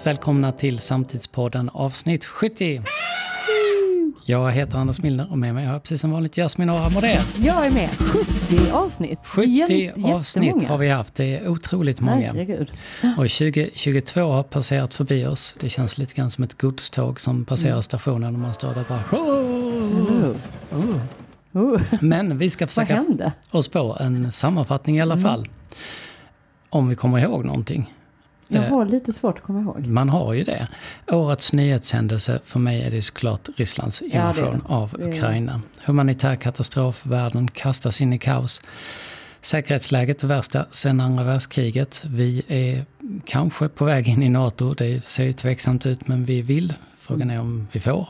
Varmt välkomna till Samtidspodden avsnitt 70. Jag heter Anders Milner och med mig har jag precis som vanligt Jasmin Ara Modén. Jag är med. 70 avsnitt. 70 Jätte- avsnitt har vi haft. Det är otroligt många. Herregud. Och 2022 har passerat förbi oss. Det känns lite grann som ett godståg som passerar Mm. stationen och man står där bara... Oh. Oh. Oh. Men vi ska försöka oss på en sammanfattning i alla Mm. fall. Om vi kommer ihåg någonting. Jag Eh, har lite svårt att komma ihåg. Man har ju det. Årets nyhetshändelse för mig är det såklart Rysslands Ja, är invasion det. av är. Ukraina. Humanitär katastrof, världen kastas in i kaos. Säkerhetsläget det värsta sedan andra världskriget. Vi är kanske på väg in i NATO. Det ser ju tveksamt ut men vi vill. Frågan är om vi får.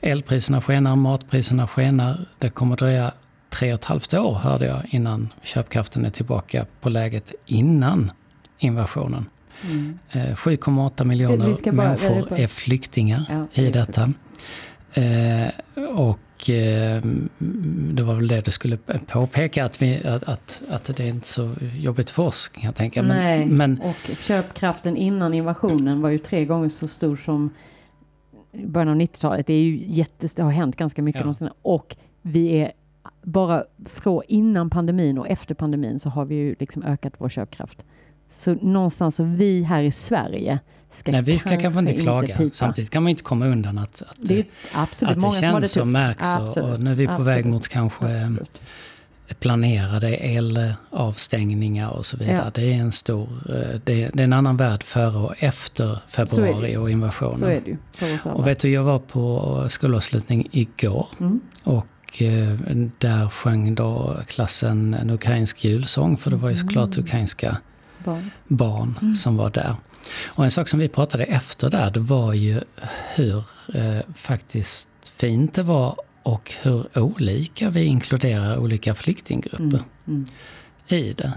Elpriserna skenar, matpriserna skenar. Det kommer dröja tre och ett halvt år hörde jag innan köpkraften är tillbaka på läget innan invasionen. Mm. Eh, 7,8 miljoner vi ska bara- människor är flyktingar Ja, i detta. Eh, och eh, det var väl det du skulle påpeka, att, vi, att, att, att det är inte så jobbigt för oss kan jag tänka. Men, Nej, men och köpkraften innan invasionen var ju tre gånger så stor som början av 90-talet. Det är ju jättes, det har hänt ganska mycket Ja. senare. Och vi är bara från innan pandemin och efter pandemin så har vi ju liksom ökat vår köpkraft. Så någonstans så vi här i Sverige ska nej, vi ska kanske inte klaga. pipa. Samtidigt kan man inte komma undan att, att, Det är absolut att det känns och märks. Och, Absolut. och nu är vi på väg Absolut. mot kanske eh, planerade elavstängningar och så vidare. Ja. Det är en stor, eh, det, det är en annan värld före och efter februari och invasionen. Så är det ju för oss alla. Och vet du, jag var på skolavslutning igår Mm. och eh, där sjöng då klassen en ukrainsk julsång för det var ju såklart Mm. ukrainska Barn. barn som var där. Och en sak som vi pratade efter där, det var ju hur eh, faktiskt fint det var och hur olika vi inkluderar olika flyktinggrupper Mm. Mm. i det.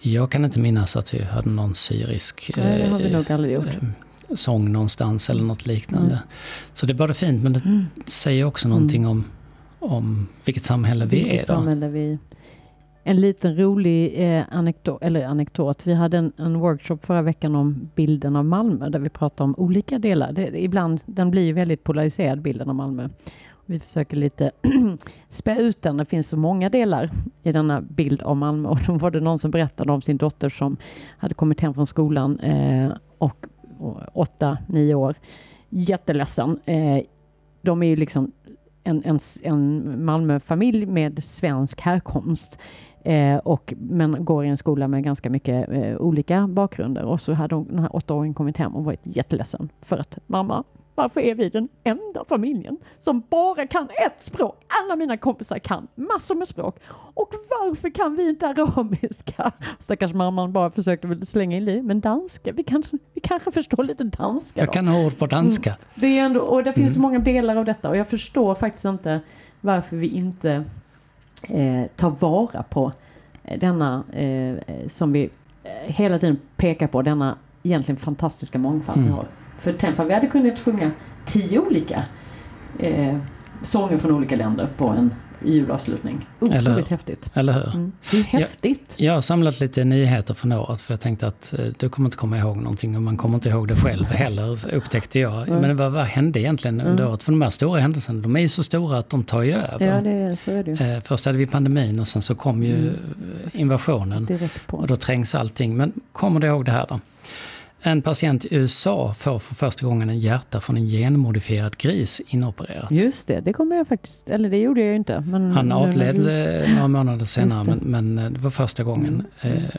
Jag kan inte minnas att vi hade någon syrisk Nej, det har vi eh, nog aldrig gjort. eh, sång någonstans eller något liknande. Mm. Så det är bara fint men det Mm. säger också någonting om, om vilket samhälle vi Vilket är då. samhälle vi... En liten rolig eh, anekdot, eller anekdot. Vi hade en, en workshop förra veckan om bilden av Malmö där vi pratade om olika delar. Det, ibland, den blir ju väldigt polariserad bilden av Malmö. Vi försöker lite spä ut den. Det finns så många delar i denna bild av Malmö. Och då var det någon som berättade om sin dotter som hade kommit hem från skolan eh, och, och åtta, nio år. Jätteledsen. Eh, de är ju liksom en, en, en Malmöfamilj med svensk härkomst. Eh, och, men går i en skola med ganska mycket eh, olika bakgrunder. Och så hade hon, den här åttaåringen kommit hem och varit jätteledsen för att mamma, varför är vi den enda familjen som bara kan ett språk? Alla mina kompisar kan massor med språk. Och varför kan vi inte arabiska? Stackars mamman bara försökte väl slänga in det. Men danska, vi, kan, vi kanske förstår lite danska Jag då. kan ha ord på danska. Det är ändå, och det finns Mm. många delar av detta och jag förstår faktiskt inte varför vi inte eh, tar vara på eh, denna, eh, som vi eh, hela tiden pekar på, denna egentligen fantastiska mångfald vi Mm. har. För tänk vi hade kunnat sjunga tio olika eh, sånger från olika länder på en julavslutning. Eller hur? Otroligt häftigt. Eller hur? Mm. Det är häftigt. Jag har samlat lite nyheter från året för jag tänkte att eh, du kommer inte komma ihåg någonting och man kommer inte ihåg det själv heller upptäckte jag. Mm. Men vad, vad hände egentligen under Mm. året? För de här stora händelserna, de är ju så stora att de tar ju över. Ja, det, är- så är det ju. Eh, Först hade vi pandemin och sen så kom ju Mm. invasionen. Direkt på. Och då trängs allting. Men kommer du ihåg det här då? En patient i USA får för första gången en hjärta från en genmodifierad gris inopererat. Just det, det kommer jag faktiskt, eller det gjorde jag ju inte. Men Han nu avled vi- eh, några månader senare, men, men eh, det var första gången. Mm, mm. Eh,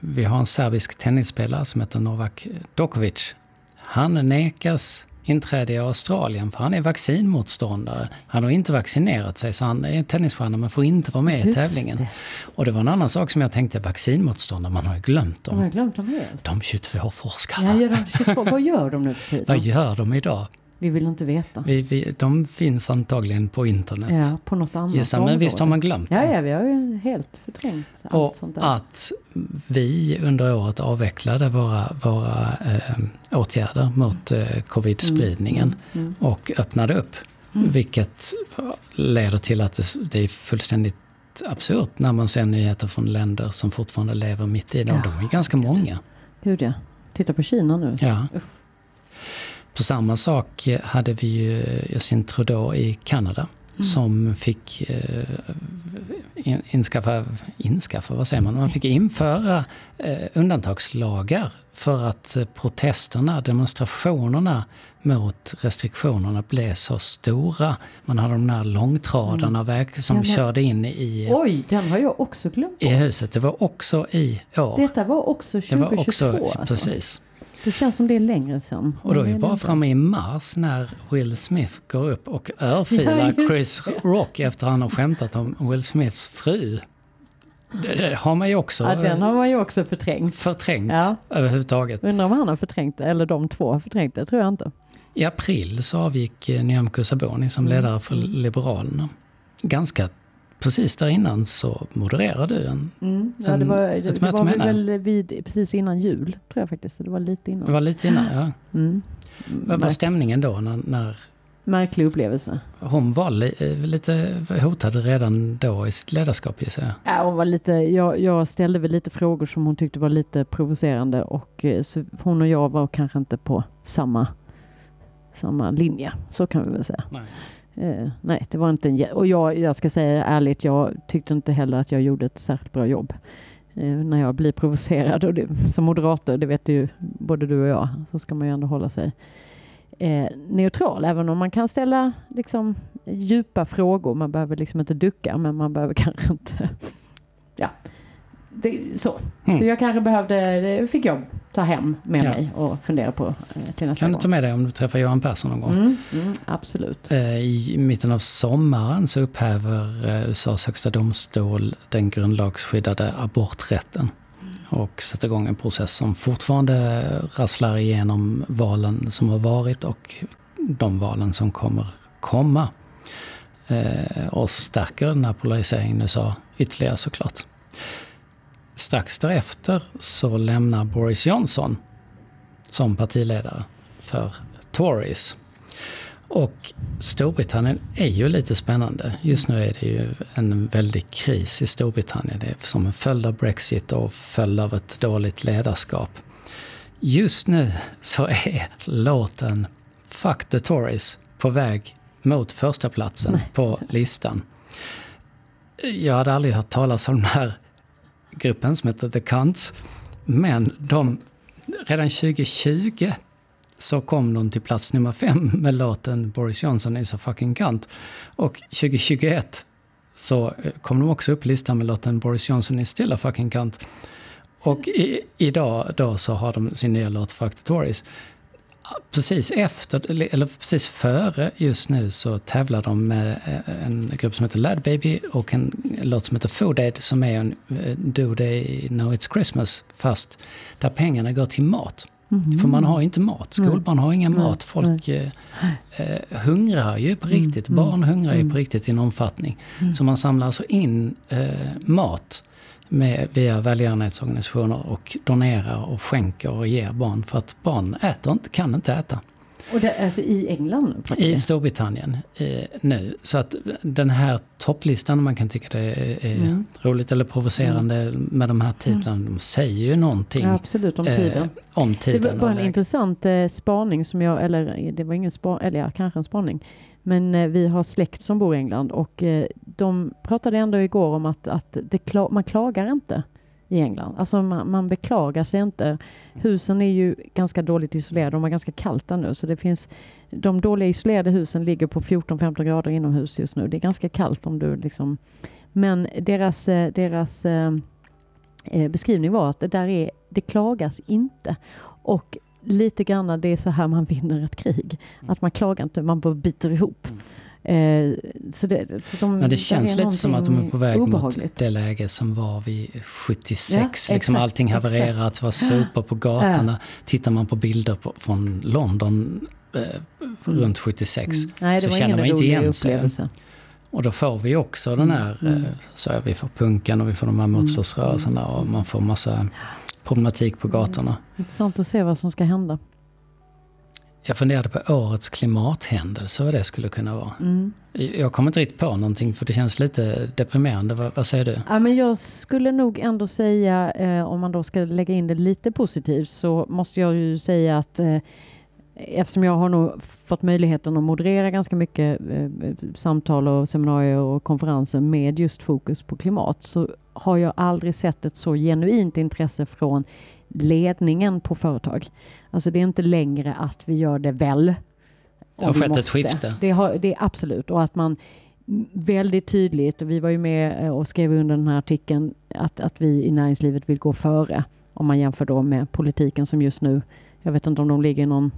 Vi har en serbisk tennisspelare som heter Novak Djokovic. Han nekas inträde i Australien för han är vaccinmotståndare. Han har inte vaccinerat sig så han är tennisstjärna men får inte vara med i Just tävlingen. det. Och det var en annan sak som jag tänkte, vaccinmotståndare, man har ju glömt De har dem. glömt dem helt. De 22 forskarna. Ja, gör de 22, vad gör de nu för tiden? Vad gör de idag? Vi vill inte veta. Vi, vi, de finns antagligen på internet. Ja, på något annat Gissa, men visst har man glömt Ja, dem? ja, vi har ju helt förträngt allt Och sånt där. att vi under året avvecklade våra, våra eh, åtgärder mot eh, covid-spridningen Mm, mm. och öppnade upp. Mm. Vilket leder till att det, det är fullständigt absurt när man ser nyheter från länder som fortfarande lever mitt i det. Och Ja, de är ganska många. Gud ja. Titta på Kina nu. Ja. Uff. På samma sak hade vi ju Justin Trudeau i Kanada mm. som fick eh, inskaffa, inskaffa, vad säger man, man fick införa eh, undantagslagar för att eh, protesterna, demonstrationerna mot restriktionerna blev så stora. Man hade de där långtradarna mm. väg, som ja, körde in i... Oj, den har jag också glömt I huset. Det var också i år. Detta var också 2022 det var också, alltså. Precis. Det känns som det är längre sen. Och då är vi bara framme i mars när Will Smith går upp och örfilar ja, Chris Rock efter han har skämtat om Will Smiths fru. Det, det, har man ju också... Ja, den har man ju också förträngt. Förträngt ja. överhuvudtaget. Undrar om han har förträngt det, eller de två har förträngt det, tror jag inte. I april så avgick eh, Nyamko Sabuni som mm. ledare för Liberalerna. Ganska precis där innan så modererade du en, mm. ja, det var, en, ett det, möte det var med väl vid, precis innan jul, tror jag faktiskt. Det var lite innan. Det var lite innan, ja. Mm. Vad var stämningen då när, när Märklig upplevelse. Hon var li, eh, lite hotad redan då i sitt ledarskap gissar jag. Ja, hon var lite, jag, jag, ställde väl lite frågor som hon tyckte var lite provocerande och eh, så hon och jag var kanske inte på samma, samma linje. Så kan vi väl säga. Nej. Eh, nej, det var inte en... Och jag, jag ska säga ärligt, jag tyckte inte heller att jag gjorde ett särskilt bra jobb. Eh, när jag blir provocerad och det, som moderator, det vet ju både du och jag, så ska man ju ändå hålla sig eh, neutral, även om man kan ställa liksom, djupa frågor. Man behöver liksom inte ducka, men man behöver kanske inte... ja, det, så. Mm. så jag kanske behövde, det fick jag ta hem med ja. mig och fundera på eh, till nästa Kan du ta med dig om du träffar Johan Persson någon gång? Mm, mm, absolut. Eh, I mitten av sommaren så upphäver eh, USAs högsta domstol den grundlagsskyddade aborträtten och sätter igång en process som fortfarande rasslar igenom valen som har varit och de valen som kommer komma. Och stärker den här polariseringen i USA ytterligare såklart. Strax därefter så lämnar Boris Johnson som partiledare för Tories. Och Storbritannien är ju lite spännande. Just nu är det ju en väldig kris i Storbritannien. Det är som en följd av Brexit och följd av ett dåligt ledarskap. Just nu så är låten Fuck the Tories på väg mot första platsen Nej. på listan. Jag hade aldrig hört talas om den här gruppen som heter The Cunts. Men de, redan 2020 så kom de till plats nummer fem med låten Boris Johnson is a fucking cunt. Och 2021 så eh, kom de också upp på listan med låten Boris Johnson is still a fucking cunt. Och i, idag då så har de sin nya låt Fuck the Tories precis efter, eller precis före just nu så tävlar de med eh, en grupp som heter Lad Baby och en låt som heter Food Aid som är en eh, Do They Know It's Christmas fast där pengarna går till mat. Mm. För man har ju inte mat. Skolbarn har ingen mat. Folk eh, eh, hungrar ju på riktigt. Mm. Barn hungrar ju på mm. riktigt i en omfattning. Mm. Så man samlar alltså in eh, mat med, via välgörenhetsorganisationer och donerar och skänker och ger barn för att barn äter inte, kan inte äta. Och det är alltså i England? I Storbritannien eh, nu. Så att den här topplistan, man kan tycka det är, är mm. roligt eller provocerande mm. med de här titlarna, mm. de säger ju någonting. Ja, absolut, om tiden. Eh, om tiden det var bara en intressant eh, spaning som jag, eller det var ingen spaning, eller ja, kanske en spaning. Men eh, vi har släkt som bor i England och eh, de pratade ändå igår om att, att det, man klagar inte i England. Alltså man, man, beklagar sig inte. Husen är ju ganska dåligt isolerade, de har ganska kallt där nu så det finns de dåliga isolerade husen ligger på 14-15 grader inomhus just nu. Det är ganska kallt om du liksom men deras, eh, deras eh, beskrivning var att det där är, det klagas inte. Och lite grann det är så här man vinner ett krig. Mm. Att man klagar inte, man bara biter ihop. Mm. Eh, så det, så de, Men det känns lite som att de är på väg mot det läge som var vid 76. Ja, liksom allting havererat, var sopor på gatorna. Ja. Tittar man på bilder på, från London eh, mm. runt 76 mm. Nej, så känner man inte igen sig. Och då får vi också den här, mm. eh, så vi får punken och vi får de här motståndsrörelserna och man får massa problematik på gatorna. Mm. Intressant att se vad som ska hända. Jag funderade på årets klimathändelse, vad det skulle kunna vara. Mm. Jag kommer inte riktigt på någonting för det känns lite deprimerande. Vad, vad säger du? Ja, men jag skulle nog ändå säga, eh, om man då ska lägga in det lite positivt, så måste jag ju säga att eh, eftersom jag har nog fått möjligheten att moderera ganska mycket eh, samtal och seminarier och konferenser med just fokus på klimat så har jag aldrig sett ett så genuint intresse från ledningen på företag. Alltså det är inte längre att vi gör det väl. Det har skett ett skifte. Det, har, det är absolut och att man väldigt tydligt, och vi var ju med och skrev under den här artikeln, att, att vi i näringslivet vill gå före. Om man jämför då med politiken som just nu, jag vet inte om de ligger i någon,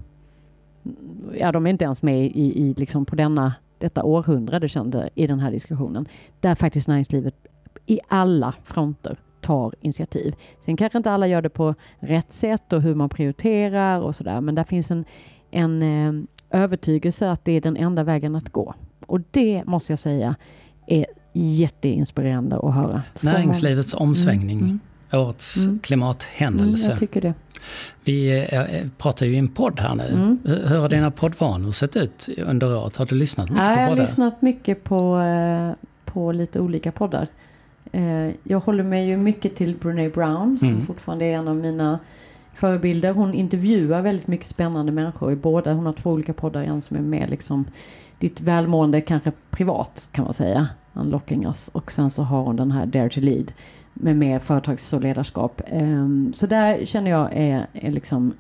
ja de är inte ens med i, i liksom på denna, detta århundrade kände i den här diskussionen. Där faktiskt näringslivet i alla fronter tar initiativ. Sen kanske inte alla gör det på rätt sätt och hur man prioriterar och sådär, men där finns en, en eh, övertygelse att det är den enda vägen att gå. Och det måste jag säga är jätteinspirerande att höra. Näringslivets omsvängning. Mm, mm. Årets mm. klimathändelse. Mm, jag tycker det. Vi äh, pratar ju i en podd här nu. Mm. Hur har dina poddvanor sett ut under året? Har du lyssnat mycket ja, på poddar? Jag har lyssnat mycket på, eh, på lite olika poddar. Eh, jag håller mig ju mycket till Brene Brown som mm. fortfarande är en av mina förebilder. Hon intervjuar väldigt mycket spännande människor i båda. Hon har två olika poddar. En som är med liksom ditt välmående kanske privat kan man säga. Unlocking us. Och sen så har hon den här Dare to Lead med mer företags och ledarskap. Um, så där känner jag är, är liksom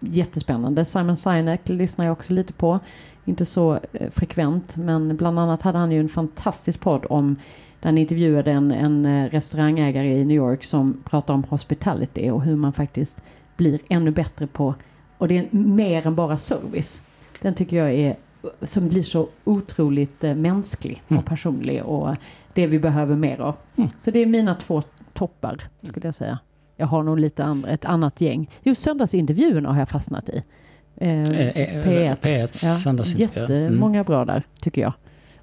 jättespännande. Simon Sinek lyssnar jag också lite på. Inte så eh, frekvent men bland annat hade han ju en fantastisk podd om där han intervjuade en, en eh, restaurangägare i New York som pratar om hospitality och hur man faktiskt blir ännu bättre på och det är mer än bara service. Den tycker jag är som blir så otroligt eh, mänsklig och mm. personlig och det vi behöver mer av. Mm. Så det är mina två toppar skulle jag säga. Jag har nog lite andra, ett annat gäng. Just söndagsintervjuerna har jag fastnat i. Eh, P1. P1 ja, söndagsintervjuer. Jättemånga mm. bra där tycker jag.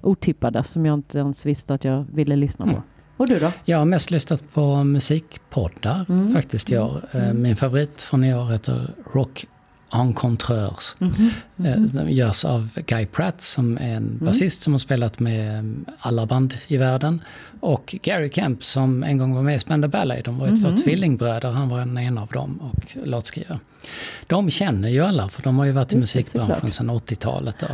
Otippade som jag inte ens visste att jag ville lyssna på. Mm. Och du då? Jag har mest lyssnat på musikpoddar mm. faktiskt i år. Mm. Min favorit från i år heter Rock Encontreurs. Mm -hmm. Mm -hmm. görs av Guy Pratt som är en mm. basist som har spelat med alla band i världen. Och Gary Kemp som en gång var med i Spender Ballet. De var ju två -hmm. tvillingbröder, han var en av dem och låtskrivare. De känner ju alla för de har ju varit i musikbranschen sedan 80-talet.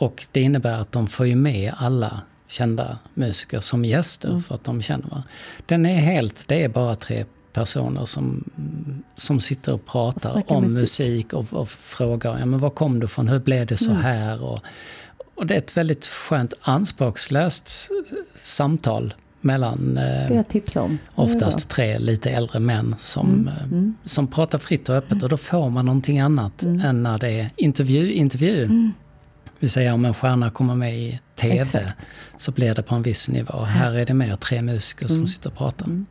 Och det innebär att de får ju med alla kända musiker som gäster mm. för att de känner varandra. Den är helt, det är bara tre personer som, som sitter och pratar och om musik, musik och, och, frågar ja, men var kom du från, hur blev det så mm. här? Och, och det är ett väldigt skönt anspråkslöst samtal mellan eh, oftast tre lite äldre män som, mm. Eh, mm. som pratar fritt och öppet och då får man någonting annat mm. än när det är intervju, intervju. Mm. Vi säger om en stjärna kommer med i TV Exakt. så blir det på en viss nivå. Här är det mer tre musiker som mm. sitter och pratar. Mm.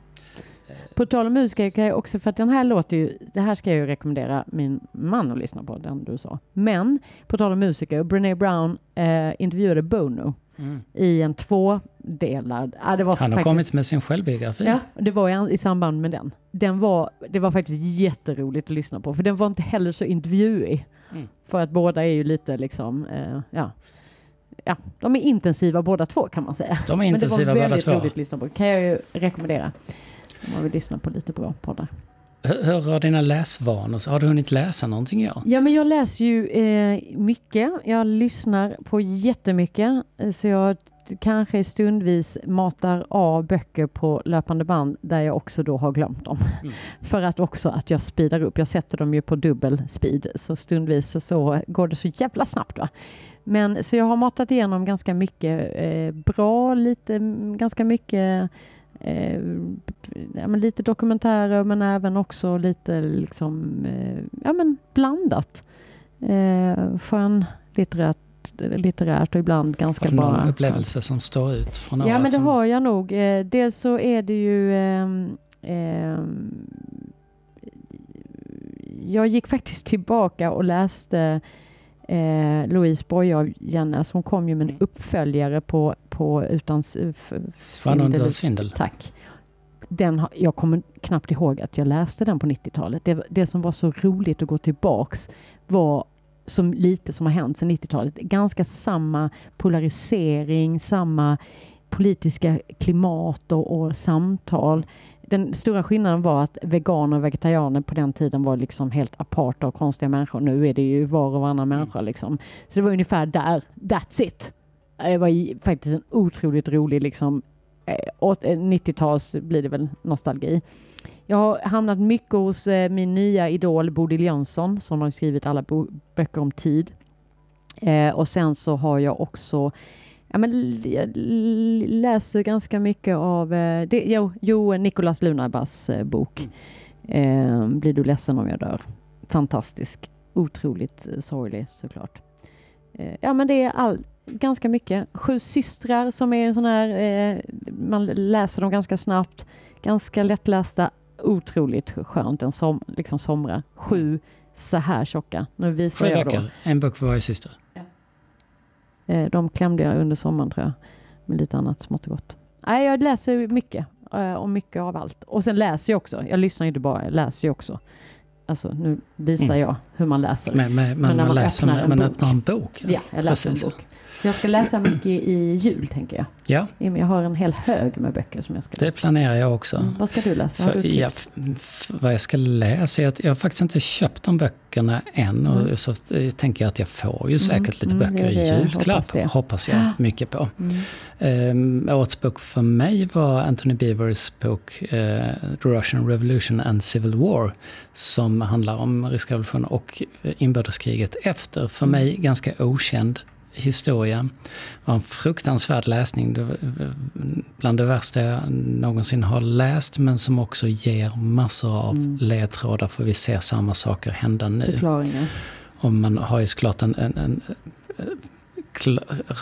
På tal om musiker kan jag också, för att den här låter ju, det här ska jag ju rekommendera min man att lyssna på, den du sa. Men på tal om musiker, Brené Brown eh, intervjuade Bono mm. i en tvådelad. Ah, det var Han har faktiskt, kommit med sin självbiografi. Ja, det var i, i samband med den. den var, det var faktiskt jätteroligt att lyssna på, för den var inte heller så intervjuig. Mm. För att båda är ju lite liksom, eh, ja ja, de är intensiva båda två kan man säga. De är intensiva båda två. Men det var väldigt roligt att lyssna på. kan jag ju rekommendera. Om man vill lyssna på lite bra poddar. Hur har dina läsvanor? Har du hunnit läsa någonting i år? Ja, men jag läser ju eh, mycket. Jag lyssnar på jättemycket. Så jag kanske stundvis matar av böcker på löpande band där jag också då har glömt dem. Mm. För att också att jag speedar upp. Jag sätter dem ju på dubbel speed så stundvis så går det så jävla snabbt. Va? Men så jag har matat igenom ganska mycket eh, bra, lite, ganska mycket eh, ja, men lite dokumentärer men även också lite liksom, eh, ja, men blandat. Eh, skönlitterärt litterärt och ibland ganska har du bara... någon upplevelse som står ut från Ja, men det som... har jag nog. Eh, dels så är det ju... Eh, jag gick faktiskt tillbaka och läste eh, Louise Boye av Jennes. Hon kom ju med en mm. uppföljare på, på Utan svindel. svindel. Tack. Den, jag kommer knappt ihåg att jag läste den på 90-talet. Det, det som var så roligt att gå tillbaks var som lite som har hänt sedan 90-talet. Ganska samma polarisering, samma politiska klimat och, och samtal den stora skillnaden var att veganer och vegetarianer på den tiden var liksom helt aparta och konstiga människor. Nu är det ju var och varannan Mm. människa liksom. Så det var ungefär där, that's it. Det var i- faktiskt en otroligt rolig liksom, eh, åt- eh, 90-tals blir det väl nostalgi. Jag har hamnat mycket hos eh, min nya idol Bodil Jönsson som har skrivit alla böcker om tid. Eh, och sen så har jag också Ja, men jag läser ganska mycket av eh, det, jo, jo, Nicolas Lunabas eh, bok. Eh, Blir du ledsen om jag dör? Fantastisk. Otroligt eh, sorglig såklart. Eh, ja men det är all, ganska mycket. Sju systrar som är en sån här, man läser dem ganska snabbt. Ganska lättlästa. Otroligt skönt en som, liksom somra. Sju så här tjocka. Nu visar Sju jag då. böcker, en bok för varje syster. Eh, de klämde jag under sommaren tror jag. Med lite annat smått och gott. Nej, jag läser mycket. Eh, och mycket av allt. Och sen läser jag också. Jag lyssnar inte bara, jag läser ju också. Alltså nu visar Mm. jag hur man läser. Men, men, men när man, man läser, öppnar en man bok. en bok. Ja, jag läser Precis. en bok. Så jag ska läsa mycket i jul tänker jag. Ja, Jag har en hel hög med böcker som jag ska det läsa. planerar jag också. Mm. Vad ska du läsa? Har För, du ja, vad jag ska läsa, jag, jag har faktiskt inte köpt de böckerna än och Mm. så tänker jag att jag får ju säkert lite mm, det böcker det i julklapp. hoppas det. Hoppas jag Ah. mycket på. Mm. Um, årets bok för mig var Anthony Beavers bok eh, The Russian Revolution and Civil War. Som handlar om ryska revolutionen och inbördeskriget efter. För Mm. mig ganska okänd historia. var en fruktansvärd läsning. Det eh, bland det värsta jag någonsin har läst. Men som också ger massor av Mm. ledtrådar för vi ser samma saker hända nu. Och man har ju såklart en, en, en eh,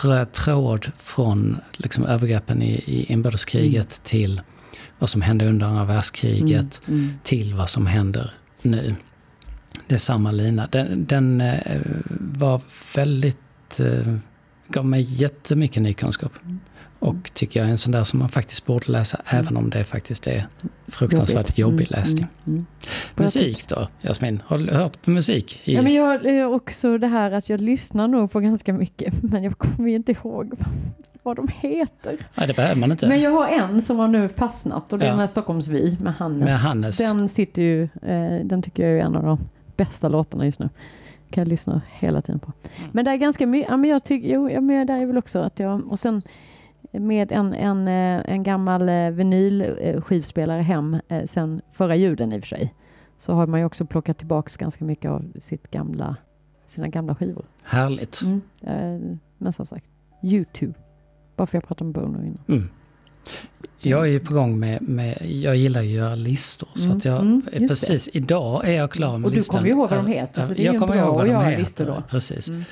röd tråd från liksom, övergreppen i, i inbördeskriget till vad som hände under andra världskriget Mm. Mm. till vad som händer nu. Det är samma lina. Den, den eh, var väldigt, eh, gav mig jättemycket ny kunskap. Mm. Och tycker jag är en sån där som man faktiskt borde läsa även om det faktiskt är fruktansvärt jobbig Mm, läsning. mm, mm. Musik då, Jasmin? Har du hört på musik? Ja, men jag är också det här att jag lyssnar nog på ganska mycket, men jag kommer ju inte ihåg vad, de heter. Nej, det behöver man inte. Men jag har en som har nu fastnat och det är Ja. den här Stockholmsvi med Hannes. Med Hannes. Den sitter ju, eh, den tycker jag är en av de bästa låtarna just nu. Kan jag lyssna hela tiden på. Mm. Men det är ganska mycket, ja men jag tycker, jo, ja, men där är väl också att jag, och sen med en, en, eh, en gammal eh, vinylskivspelare hem eh, sen förra julen i och för sig. Så har man ju också plockat tillbaks ganska mycket av sitt gamla, sina gamla skivor. Härligt. Mm. Men som sagt, YouTube. Bara för jag pratade om Bono innan. Mm. Jag är ju på gång med, med jag gillar ju att göra listor. Så Mm, att jag, mm, är just precis, idag är jag klar med Och du listan. kommer ju ihåg vad de heter, så det är ju jag kommer bra ihåg vad att de göra heter, listor då. Precis. Mm.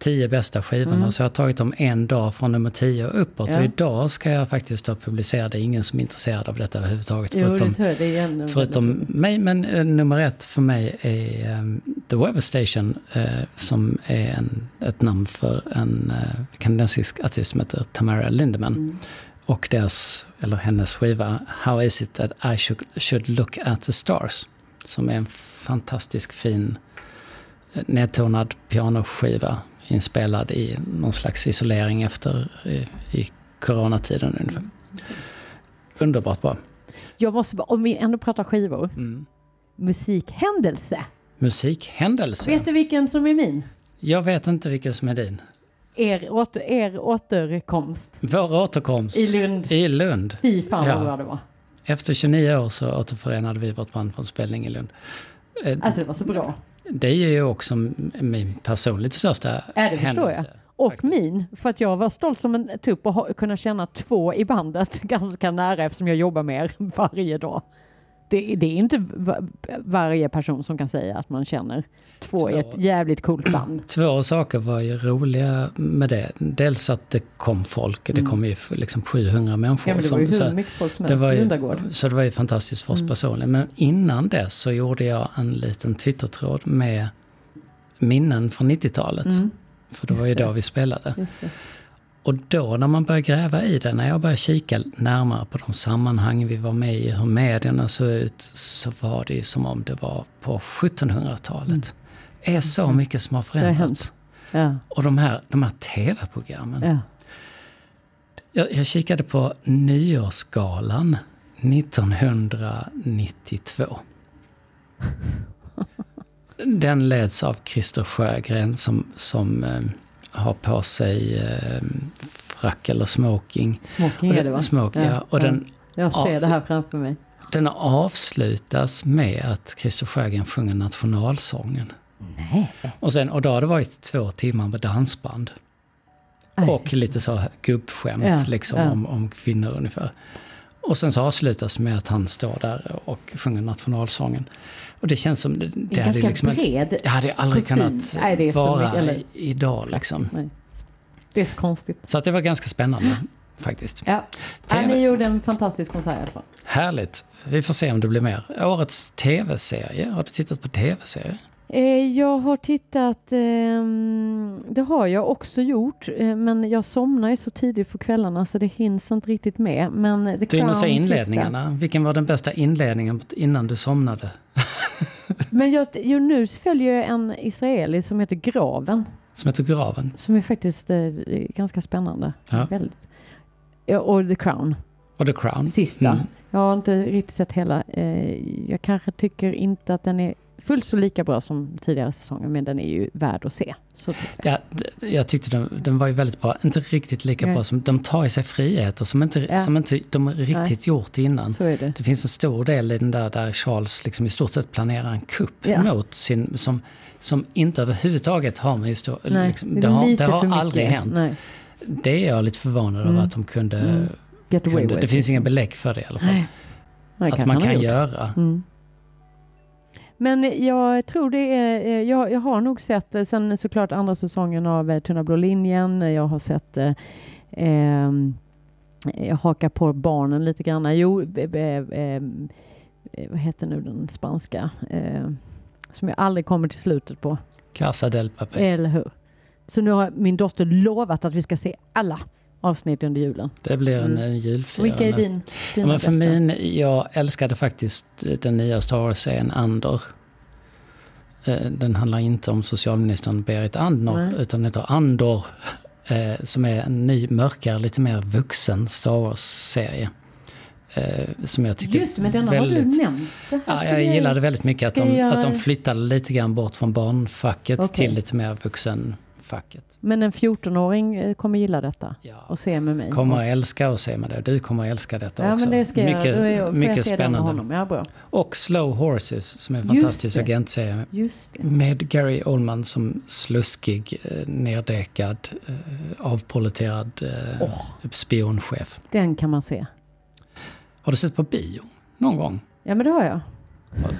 Tio bästa skivorna. Mm. Så jag har tagit dem en dag från nummer tio och uppåt. Ja. Och idag ska jag faktiskt då publicera. Det är ingen som är intresserad av detta överhuvudtaget. Jo, förutom. Det är en, Förutom mig, men eh, nummer ett för mig är ehm, The Weather Station eh, som är en, ett namn för en eh, kanadensisk artist som heter Tamara Lindemann. Mm. Och deras, eller hennes skiva How is it that I should, should look at the stars? Som är en fantastisk fin nedtonad pianoskiva inspelad i någon slags isolering efter i, i coronatiden ungefär. Underbart bra. Jag måste bara, om vi ändå pratar skivor. Mm. Musikhändelse. Musikhändelse. Vet du vilken som är min? Jag vet inte vilken som är din. Er, åter, er återkomst Vår återkomst i Lund. i Lund. Fy fan vad Ja. bra det var. Efter 29 år så återförenade vi vårt band från spelning i Lund. Eh, Alltså det var så bra. Det är ju också min personligt största Ja, det förstår jag. händelse. Och faktiskt. min, för att jag var stolt som en tupp och ha, kunna känna två i bandet ganska nära eftersom jag jobbar med er varje dag. Det, det är inte va- varje person som kan säga att man känner två i ett Två. jävligt coolt band. Två saker var ju roliga med det. Dels att det kom folk, det Mm. kom ju liksom 700 människor. Ja, men det var ju som- hur så, mycket folk som det helst var i ju, Lundagård. så det var ju fantastiskt för oss Mm. personligen. Men innan det så gjorde jag en liten Twittertråd med minnen från 90-talet. Mm, För det var ju det. då vi spelade. Och då när man börjar gräva i det, när jag börjar kika närmare på de sammanhang vi var med i, hur medierna såg ut, så var det som om det var på 1700-talet. Det är så mycket som har Mm. har förändrats. Ja, Och de här, de här tv-programmen. ja. Jag, jag kikade på Nyårsgalan 1992. Den leds av Christer Sjögren som, som eh, har på sig eh, frack eller smoking. Smoking är det va? Smoking, ja. Och Den, Jag ser det här framför mig. den avslutas med att Christer Sjögren sjunger nationalsången. Nej. Och, sen, och då har det varit två timmar med dansband. Aj. Och lite så gubbskämt Ja, liksom ja. Om, om kvinnor ungefär. Och sen så avslutas med att han står där och sjunger nationalsången. Och det känns som... Det, En det hade liksom bred Det hade aldrig kostym. kunnat Nej, det vara eller- idag liksom. Nej. Det är så konstigt. Så att det var ganska spännande faktiskt. Ja. TV. Ni gjorde en fantastisk konsert i alla fall. Härligt. Vi får se om det blir mer. Årets tv-serie. Har du tittat på tv-serier? Eh, jag har tittat, ehm, det har jag också gjort, eh, men jag somnar ju så tidigt på kvällarna så det hinns inte riktigt med. Men The Du och Crown säger sista. inledningarna. Vilken var den bästa inledningen innan du somnade? Men jag, jo, nu följer jag en israeli som heter Graven, Som heter Graven. som är faktiskt eh, ganska spännande. Ja. Väldigt. Och The Crown, Och The Crown. sista. Mm. Jag har inte riktigt sett hela. Jag kanske tycker inte att den är fullt så lika bra som tidigare säsonger, men den är ju värd att se. Så. Ja, jag tyckte den, den var ju väldigt bra. Inte riktigt lika Nej. bra som... De tar i sig friheter som inte, Ja. som inte de riktigt gjort innan. Det. Det finns en stor del i den där, där Charles liksom i stort sett planerar en kupp Ja. mot sin... Som, som inte överhuvudtaget har med historia... Nej, Liksom, är det har, det har aldrig hänt. Nej. Det är jag lite förvånad över Mm. att de kunde... Mm. Kunde det finns inga belägg för det i alla fall. Nej. Nej, att man kan göra. Mm. Men jag tror det är, eh, jag, jag har nog sett, eh, sen såklart andra säsongen av eh, Tunna blå linjen, jag har sett eh, ehm, jag hakar på barnen lite grann. Jo, eh, eh, eh, vad heter nu den spanska? Eh, som jag aldrig kommer till slutet på. Casa del Papel. Eller hur? Så nu har min dotter lovat att vi ska se alla avsnitt under julen. Det blir en, Mm. en julfirande. Vilka är din, Ja, dina men för bästa? min, jag älskade faktiskt den nya Star Wars-serien Andor. Eh, Den handlar inte om socialministern Berit Andnor, Nej. utan den heter Andor. eh, Som är en ny, mörkare, lite mer vuxen Star Wars-serie. Eh, Som jag tycker Just men denna väldigt... har du nämnt. Ja, jag gillade väldigt mycket att de, jag- att de flyttade lite grann bort från barnfacket Okej. till lite mer vuxenfacket. Men en 14-åring eh, kommer gilla detta Ja. och se med mig. Kommer att älska att se med det. Du kommer att älska detta ja, också. men det ska jag. mycket jag, får mycket jag spännande. Ja, bra. Och Slow Horses som är en fantastisk agentserie. Med Gary Oldman som sluskig, eh, nerdäckad, eh, avpoliterad Åh. spionchef. Den kan man se. Har du sett på bio någon gång? Ja, men det har jag.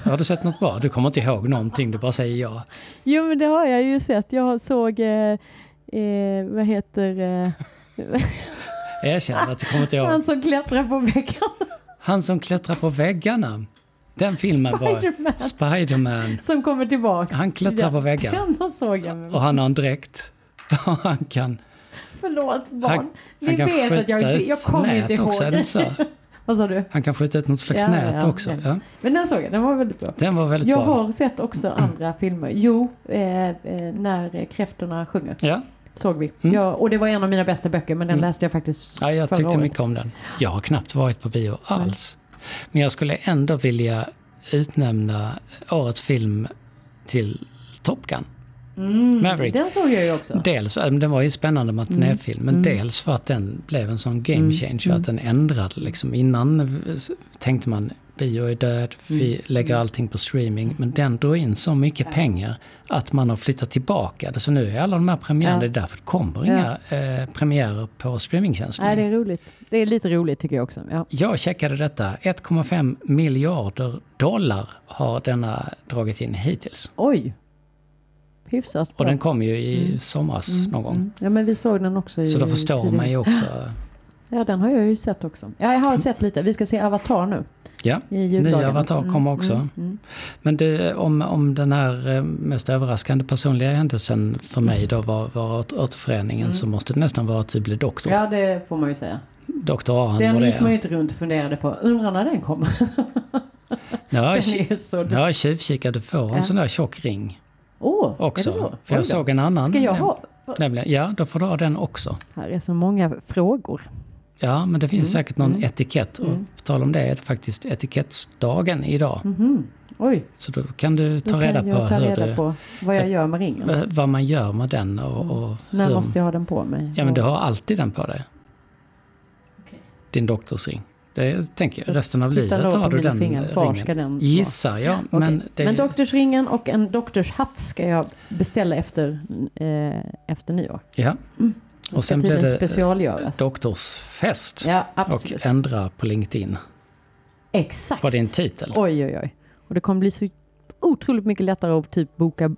Har, du sett något bra? Du kommer inte ihåg någonting, du bara säger ja. Jo, men det har jag ju sett. Jag såg, eh, eh, vad heter, eh, Erkänn att du kommer inte ihåg. han som klättrar på väggen. Han som klättrar på väggarna. Den filmen var Spiderman. Spiderman. Som kommer tillbaks. Han klättrar på väggarna. Den såg jag med. Och han har en dräkt. Och han kan, Förlåt barn. han, Ni han vet att jag, jag kommer inte ihåg. också, det? Vad sa du? Han kan skjuta ut något slags Ja, nät ja, också. ja. Men den såg jag, den var väldigt bra. Den var väldigt Jag bra. har sett också andra filmer. Jo, eh, eh, när kräftorna sjunger Ja. såg vi. Mm. Ja, och det var en av mina bästa böcker, men den Mm. läste jag faktiskt ja, jag förra tyckte året. mycket om den. Jag har knappt varit på bio alls. Men jag skulle ändå vilja utnämna årets film till Top Gun. Mm, Maverick. Den såg jag ju också. Dels, äh, den var ju spännande matinéfilm, men Mm. dels för att den blev en sån game Mm. changer. Mm. Att den ändrade liksom. Innan eh, tänkte man bio är död, vi Mm. lägger allting på streaming. Men den drog in så mycket Ja. pengar att man har flyttat tillbaka det. Så nu är alla de här premiärerna, Ja. det är därför det kommer Ja. inga eh, premiärer på streamingtjänsten. Nej, det är roligt. Det är lite roligt tycker jag också. Ja. Jag checkade detta, 1,5 miljarder dollar har denna dragit in hittills. Oj! Hyfsat Och den kom ju i Mm. somras Mm, någon gång. mm. Ja, men vi såg den också i Så då förstår man ju också. Ja, den har jag ju sett också. Ja, jag har sett lite. Vi ska se Avatar nu. Ja. Ny Avatar kommer också. Mm, mm. Men du, om, om den här eh, mest överraskande personliga händelsen för mig då var, var åter- återföreningen så måste det nästan vara att du blev doktor. Ja, det får man ju säga. Doktor Ahan Den gick man ju inte runt och funderade på. Undrar när den kommer. Ja, Den är ju så... tjuvkikat, du får en Ja. sån där tjock ring Åh, också. är det så? För jag såg en annan. Ska jag ha? Nämligen, ja, då får du ha den också. Här är så många frågor. Ja, men det finns Mm, säkert någon mm, etikett. Och mm. på tal om det är det faktiskt etikettsdagen idag. Mhm. Oj, Så då kan du ta kan reda på, jag ta reda du, på vad jag gör med ringen. v- vad man gör med den. Och, och När hur, måste jag ha den på mig? Ja, men du har alltid den på dig. Okej. Din doktorsring. Det tänker jag, resten av livet har du den fingrar. ringen. Gissar jag. Okej. Men, det, Men doktorsringen och en doktorshatt ska jag beställa efter, eh, efter nyår. ja. Då Och sen blir det specialgöras. doktorsfest. ja, Och absolut. ändra på LinkedIn. Exakt. På din titel. Oj, oj, oj. Och det kommer bli så otroligt mycket lättare att typ boka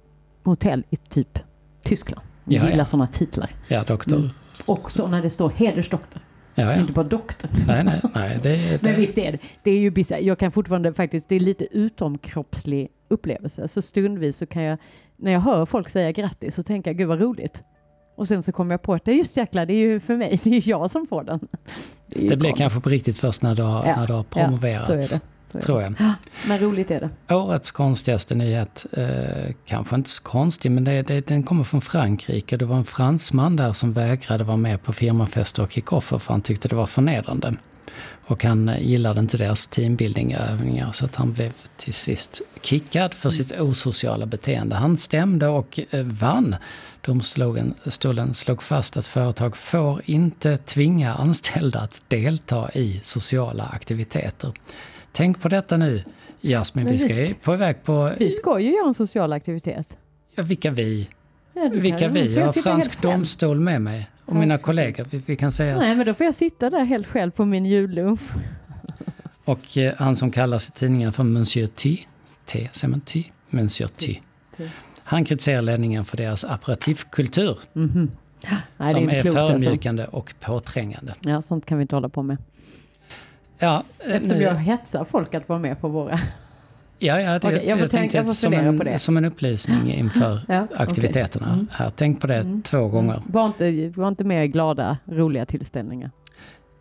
hotell i typ Tyskland. Jag Ja, gillar ja. sådana titlar. Ja, doktor. Mm. Också när det står hedersdoktor. Ja, ja. Inte bara doktor. Nej, nej, nej. Det, det, Men visst är det. Det är ju bisarrt. Jag kan fortfarande faktiskt, det är lite utomkroppslig upplevelse. Så stundvis så kan jag, när jag hör folk säga grattis så tänker jag gud vad roligt. Och sen så kommer jag på att det är just jäklar, det är ju för mig, det är ju jag som får den. ju det blir kanske på riktigt först när du har, Ja, när du har promoverats. Ja, så är det. Tror jag. Men roligt är det. Årets konstigaste nyhet, eh, kanske inte så konstig, men det, det, den kommer från Frankrike. Det var en fransman där som vägrade vara med på firmafester och kickoffer för han tyckte det var förnedrande. Och han eh, gillade inte deras teambuilding-övningar så att han blev till sist kickad för sitt osociala beteende. Han stämde och eh, vann. Domstolen stolen slog fast att företag får inte tvinga anställda att delta i sociala aktiviteter. Tänk på detta nu, Jasmin. Vi vi ska ju på väg på... Vi ska ju göra en social aktivitet. Ja, vilka vi? Ja, Vilka vi? Jag har fransk domstol med mig. Och Ja. mina kollegor. Vi, vi kan säga Nej, att... men då får jag sitta där helt själv på min jullunch. Och eh, han som kallas i tidningen för Monsieur Ty. T, säger man Ty? Monsieur Ty. Ty. Han kritiserar ledningen för deras aperitifkultur. Mhm. Nej, det som är klokt, alltså. förödmjukande och påträngande. Ja, sånt kan vi inte hålla på med. Ja, eh, Eftersom nu- jag hetsar folk att vara med på våra... Ja, ja det, Okej, jag jag, tänka- tänkte jag som, fundera på en, det. som en upplysning inför Ja, aktiviteterna. Mm. Här, tänk på det två gånger. Var inte, var inte med glada, roliga tillställningar.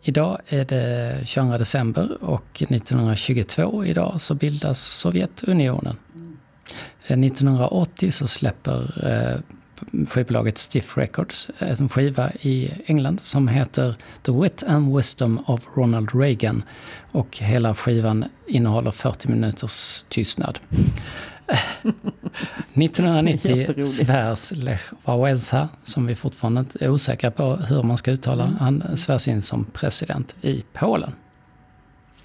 Idag är det 22 december och 1922 idag så bildas Sovjetunionen. Eh, 1980 så släpper eh, skivbolaget Stiff Records en skiva i England som heter The Wit and Wisdom of Ronald Reagan. Och hela skivan innehåller 40 minuters tystnad. 1990 Jätteroligt. svärs Lech Wałęsa, som vi fortfarande är osäkra på hur man ska uttala, Mm. han svärs in som president i Polen.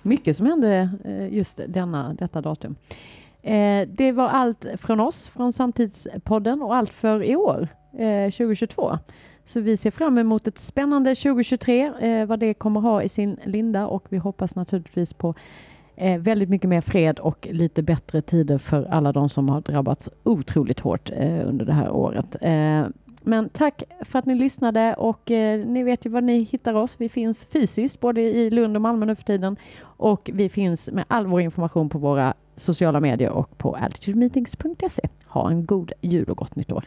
Mycket som hände eh, just denna, detta datum. Eh, Det var allt från oss, från Samtidspodden och allt för i år, eh, 2022. Så vi ser fram emot ett spännande 2023, eh, vad det kommer ha i sin linda och vi hoppas naturligtvis på eh, väldigt mycket mer fred och lite bättre tider för alla de som har drabbats otroligt hårt eh, under det här året. Eh, men tack för att ni lyssnade och eh, ni vet ju var ni hittar oss. Vi finns fysiskt både i Lund och Malmö nu för tiden och vi finns med all vår information på våra sociala medier och på altitudemeetings.se. Ha en god jul och gott nytt år.